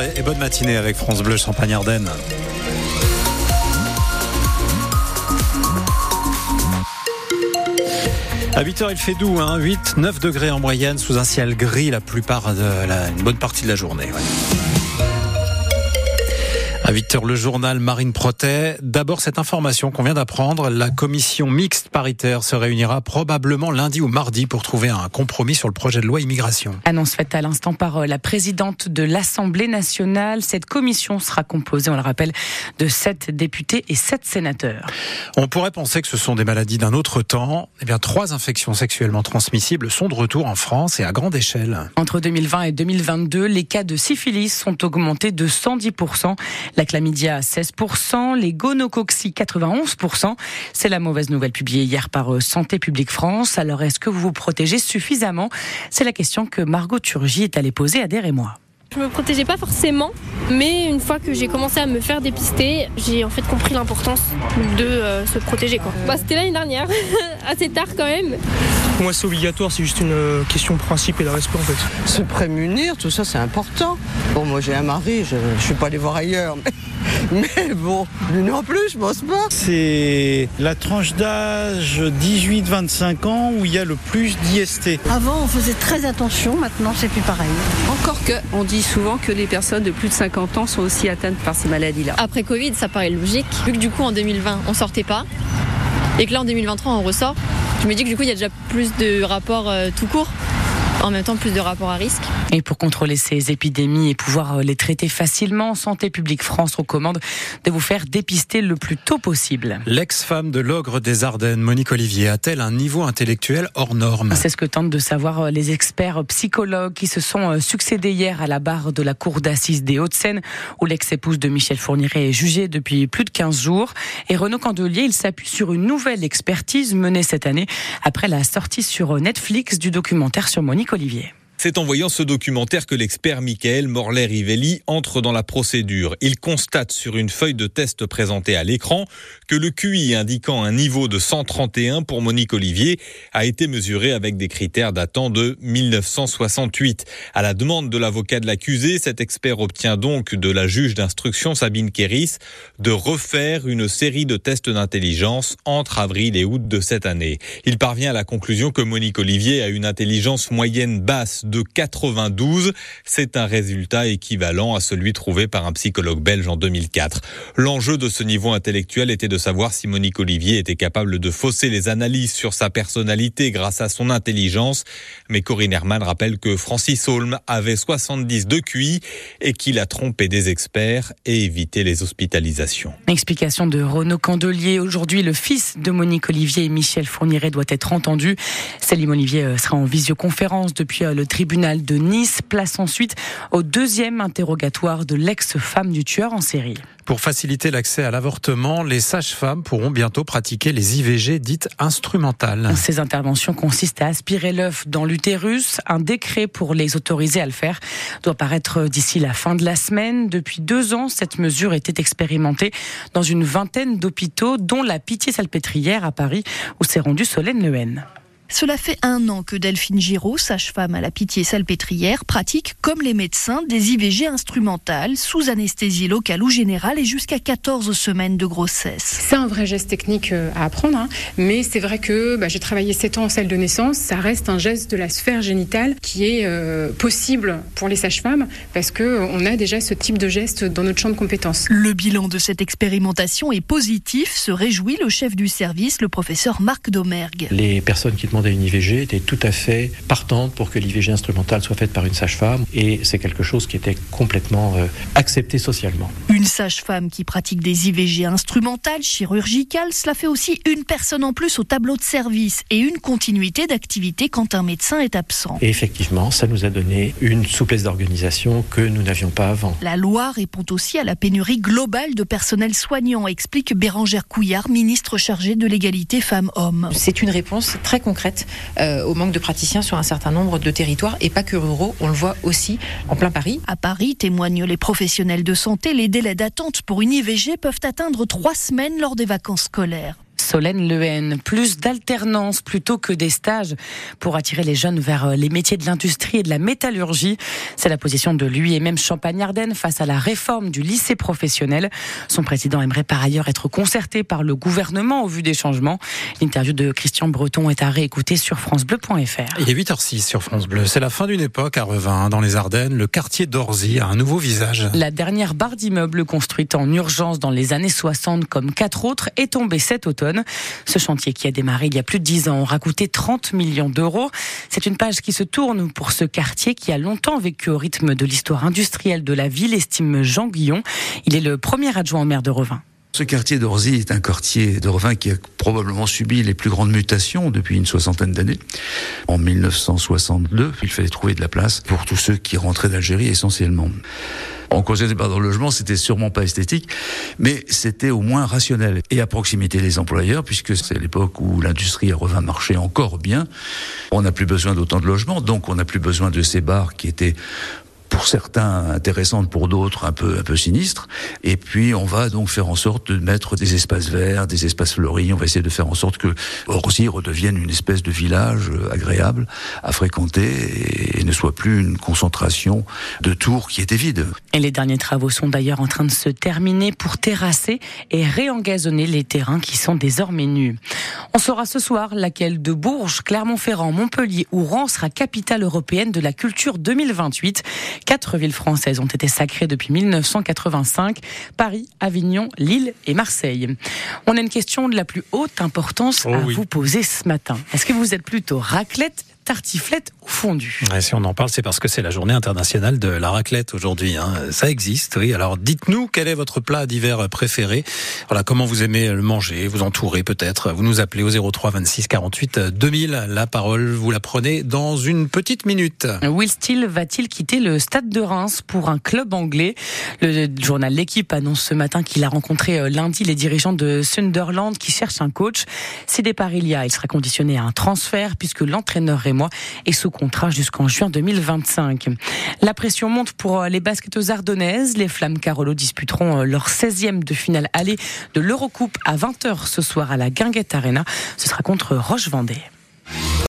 Et bonne matinée avec France Bleu Champagne-Ardenne. À 8h, il fait doux, hein, 8, 9 degrés en moyenne sous un ciel gris la plupart de la, une bonne partie de la journée. À 8h, le journal Marine Protet. D'abord, cette information qu'on vient d'apprendre. La commission mixte paritaire se réunira probablement lundi ou mardi pour trouver un compromis sur le projet de loi immigration. Annonce faite à l'instant par euh, la présidente de l'Assemblée nationale. Cette commission sera composée, on le rappelle, de sept députés et sept sénateurs. On pourrait penser que ce sont des maladies d'un autre temps. Eh bien, trois infections sexuellement transmissibles sont de retour en France et à grande échelle. Entre 2020 et 2022, les cas de syphilis sont augmentés de 110% la chlamydia 16%, les gonococci 91%. C'est la mauvaise nouvelle publiée hier par euh, Santé publique France. Alors est-ce que vous vous protégez suffisamment? C'est la question que Margot Turgy est allée poser à moi. Je me protégeais pas forcément, mais une fois que j'ai commencé à me faire dépister, j'ai en fait compris l'importance de euh, se protéger. Quoi. Bah, C'était l'année dernière, assez tard quand même. Pour moi, c'est obligatoire, c'est juste une euh, question de principe et de respect en fait. Se prémunir, tout ça, c'est important. Bon, moi j'ai un mari, je ne suis pas allé voir ailleurs. Mais... bon, lui non plus, je pense pas. C'est la tranche d'âge 18-25 ans où il y a le plus d'IST. Avant, on faisait très attention, maintenant, c'est plus pareil. Encore que, on dit souvent que les personnes de plus de 50 ans sont aussi atteintes par ces maladies-là. Après Covid, ça paraît logique. Vu que du coup, en 2020, on sortait pas. Et que là, en 2023, on ressort. Je me dis que du coup, il y a déjà plus de rapports euh, tout court en même temps plus de rapports à risque. Et pour contrôler ces épidémies et pouvoir euh, les traiter facilement, Santé publique France recommande de vous faire dépister le plus tôt possible. L'ex-femme de l'ogre des Ardennes, Monique Olivier, a-t-elle un niveau intellectuel hors norme? C'est ce que tentent de savoir euh, les experts psychologues qui se sont euh, succédés hier à la barre de la cour d'assises des Hauts-de-Seine, où l'ex-épouse de Michel Fourniret est jugée depuis plus de 15 jours. Et Renaud Candelier, il s'appuie sur une nouvelle expertise menée cette année après la sortie sur Netflix du documentaire sur Monique Olivier. Olivier. C'est en voyant ce documentaire que l'expert Michael Morlet-Rivelli entre dans la procédure. Il constate sur une feuille de test présentée à l'écran que le QI indiquant un niveau de 131 pour Monique Olivier a été mesuré avec des critères datant de 1968. À la demande de l'avocat de l'accusé, cet expert obtient donc de la juge d'instruction Sabine Kéris de refaire une série de tests d'intelligence entre avril et août de cette année. Il parvient à la conclusion que Monique Olivier a une intelligence moyenne basse de 92. C'est un résultat équivalent à celui trouvé par un psychologue belge en 2004. L'enjeu de ce niveau intellectuel était de savoir si Monique Olivier était capable de fausser les analyses sur sa personnalité grâce à son intelligence. Mais Corinne Herman rappelle que Francis Holm avait 70 de QI et qu'il a trompé des experts et évité les hospitalisations. Explication de Renaud Candelier. Aujourd'hui, le fils de Monique Olivier et Michel Fourniret doit être entendu. Salim Olivier euh, sera en visioconférence depuis euh, le tribunal de Nice. Place ensuite au deuxième interrogatoire de l'ex-femme du tueur en série. Pour faciliter l'accès à l'avortement, les sages-femmes pourront bientôt pratiquer les IVG dites instrumentales. Ces interventions consistent à aspirer l'œuf dans l'utérus. Un décret pour les autoriser à le faire doit paraître d'ici la fin de la semaine. Depuis deux ans, cette mesure était expérimentée dans une vingtaine d'hôpitaux, dont la Pitié-Salpêtrière à Paris, où s'est rendu Solène Lehen. Cela fait un an que Delphine Giraud, sage-femme à la pitié salpêtrière, pratique, comme les médecins, des IVG instrumentales sous anesthésie locale ou générale et jusqu'à 14 semaines de grossesse. C'est un vrai geste technique euh, à apprendre, hein. mais c'est vrai que bah, j'ai travaillé 7 ans en salle de naissance, ça reste un geste de la sphère génitale qui est euh, possible pour les sages-femmes parce qu'on a déjà ce type de geste dans notre champ de compétences. Le bilan de cette expérimentation est positif, se réjouit le chef du service, le professeur Marc Domergue. Les personnes qui à une IVG était tout à fait partante pour que l'IVG instrumentale soit faite par une sage-femme et c'est quelque chose qui était complètement euh, accepté socialement. Une sage-femme qui pratique des IVG instrumentales, chirurgicales, cela fait aussi une personne en plus au tableau de service et une continuité d'activité quand un médecin est absent. Et effectivement, ça nous a donné une souplesse d'organisation que nous n'avions pas avant. La loi répond aussi à la pénurie globale de personnel soignant, explique Bérangère Couillard, ministre chargée de l'égalité femmes-hommes. C'est une réponse très concrète euh, au manque de praticiens sur un certain nombre de territoires et pas que ruraux. On le voit aussi en plein Paris. À Paris, témoignent les professionnels de santé, les délais d'attente pour une IVG peuvent atteindre trois semaines lors des vacances scolaires. Solène Lehen. Plus d'alternance plutôt que des stages pour attirer les jeunes vers les métiers de l'industrie et de la métallurgie. C'est la position de lui et même Champagne-Ardenne face à la réforme du lycée professionnel. Son président aimerait par ailleurs être concerté par le gouvernement au vu des changements. L'interview de Christian Breton est à réécouter sur francebleu.fr. Il est 8h06 sur France Bleu. C'est la fin d'une époque à Revin, dans les Ardennes. Le quartier d'Orzy a un nouveau visage. La dernière barre d'immeubles construite en urgence dans les années 60 comme quatre autres est tombée cet automne. Ce chantier qui a démarré il y a plus de 10 ans aura coûté 30 millions d'euros. C'est une page qui se tourne pour ce quartier qui a longtemps vécu au rythme de l'histoire industrielle de la ville, estime Jean Guillon. Il est le premier adjoint au maire de Revin. Ce quartier d'Orzy est un quartier de Revin qui a probablement subi les plus grandes mutations depuis une soixantaine d'années. En 1962, il fallait trouver de la place pour tous ceux qui rentraient d'Algérie essentiellement. En causait par le logement, c'était sûrement pas esthétique, mais c'était au moins rationnel et à proximité des employeurs, puisque c'est l'époque où l'industrie à Revin marchait encore bien. On n'a plus besoin d'autant de logements, donc on n'a plus besoin de ces bars qui étaient pour certains intéressantes, pour d'autres un peu un peu sinistres. Et puis on va donc faire en sorte de mettre des espaces verts, des espaces fleuris. On va essayer de faire en sorte que Orsy redevienne une espèce de village agréable à fréquenter et ne soit plus une concentration de tours qui étaient vides. Et les derniers travaux sont d'ailleurs en train de se terminer pour terrasser et réengazonner les terrains qui sont désormais nus. On saura ce soir laquelle de Bourges, Clermont-Ferrand, Montpellier ou Rouen sera capitale européenne de la culture 2028. Quatre villes françaises ont été sacrées depuis 1985, Paris, Avignon, Lille et Marseille. On a une question de la plus haute importance Oh à oui. vous poser ce matin. Est-ce que vous êtes plutôt raclette, tartiflette ou fondue si on en parle, c'est parce que c'est la journée internationale de la raclette aujourd'hui. hein. Ça existe, oui. Alors dites-nous quel est votre plat d'hiver préféré. Voilà, comment vous aimez le manger, vous entourer peut-être. Vous nous appelez au 03 26 48 2000. La parole, vous la prenez dans une petite minute. Will Steele va-t-il quitter le stade de Reims pour un club anglais? Le journal L'équipe annonce ce matin qu'il a rencontré euh, lundi les dirigeants de Sunderland qui cherchent un coach. Si départ il y a, il sera conditionné à un transfert puisque l'entraîneur est sous contrat jusqu'en juin 2025. La pression monte pour euh, les basketteuses ardennaises. Les Flammes Carolo disputeront euh, leur 16e de finale aller de l'Eurocoupe à 20h ce soir à la Guinguette Arena. Ce sera contre Roche-Vendée.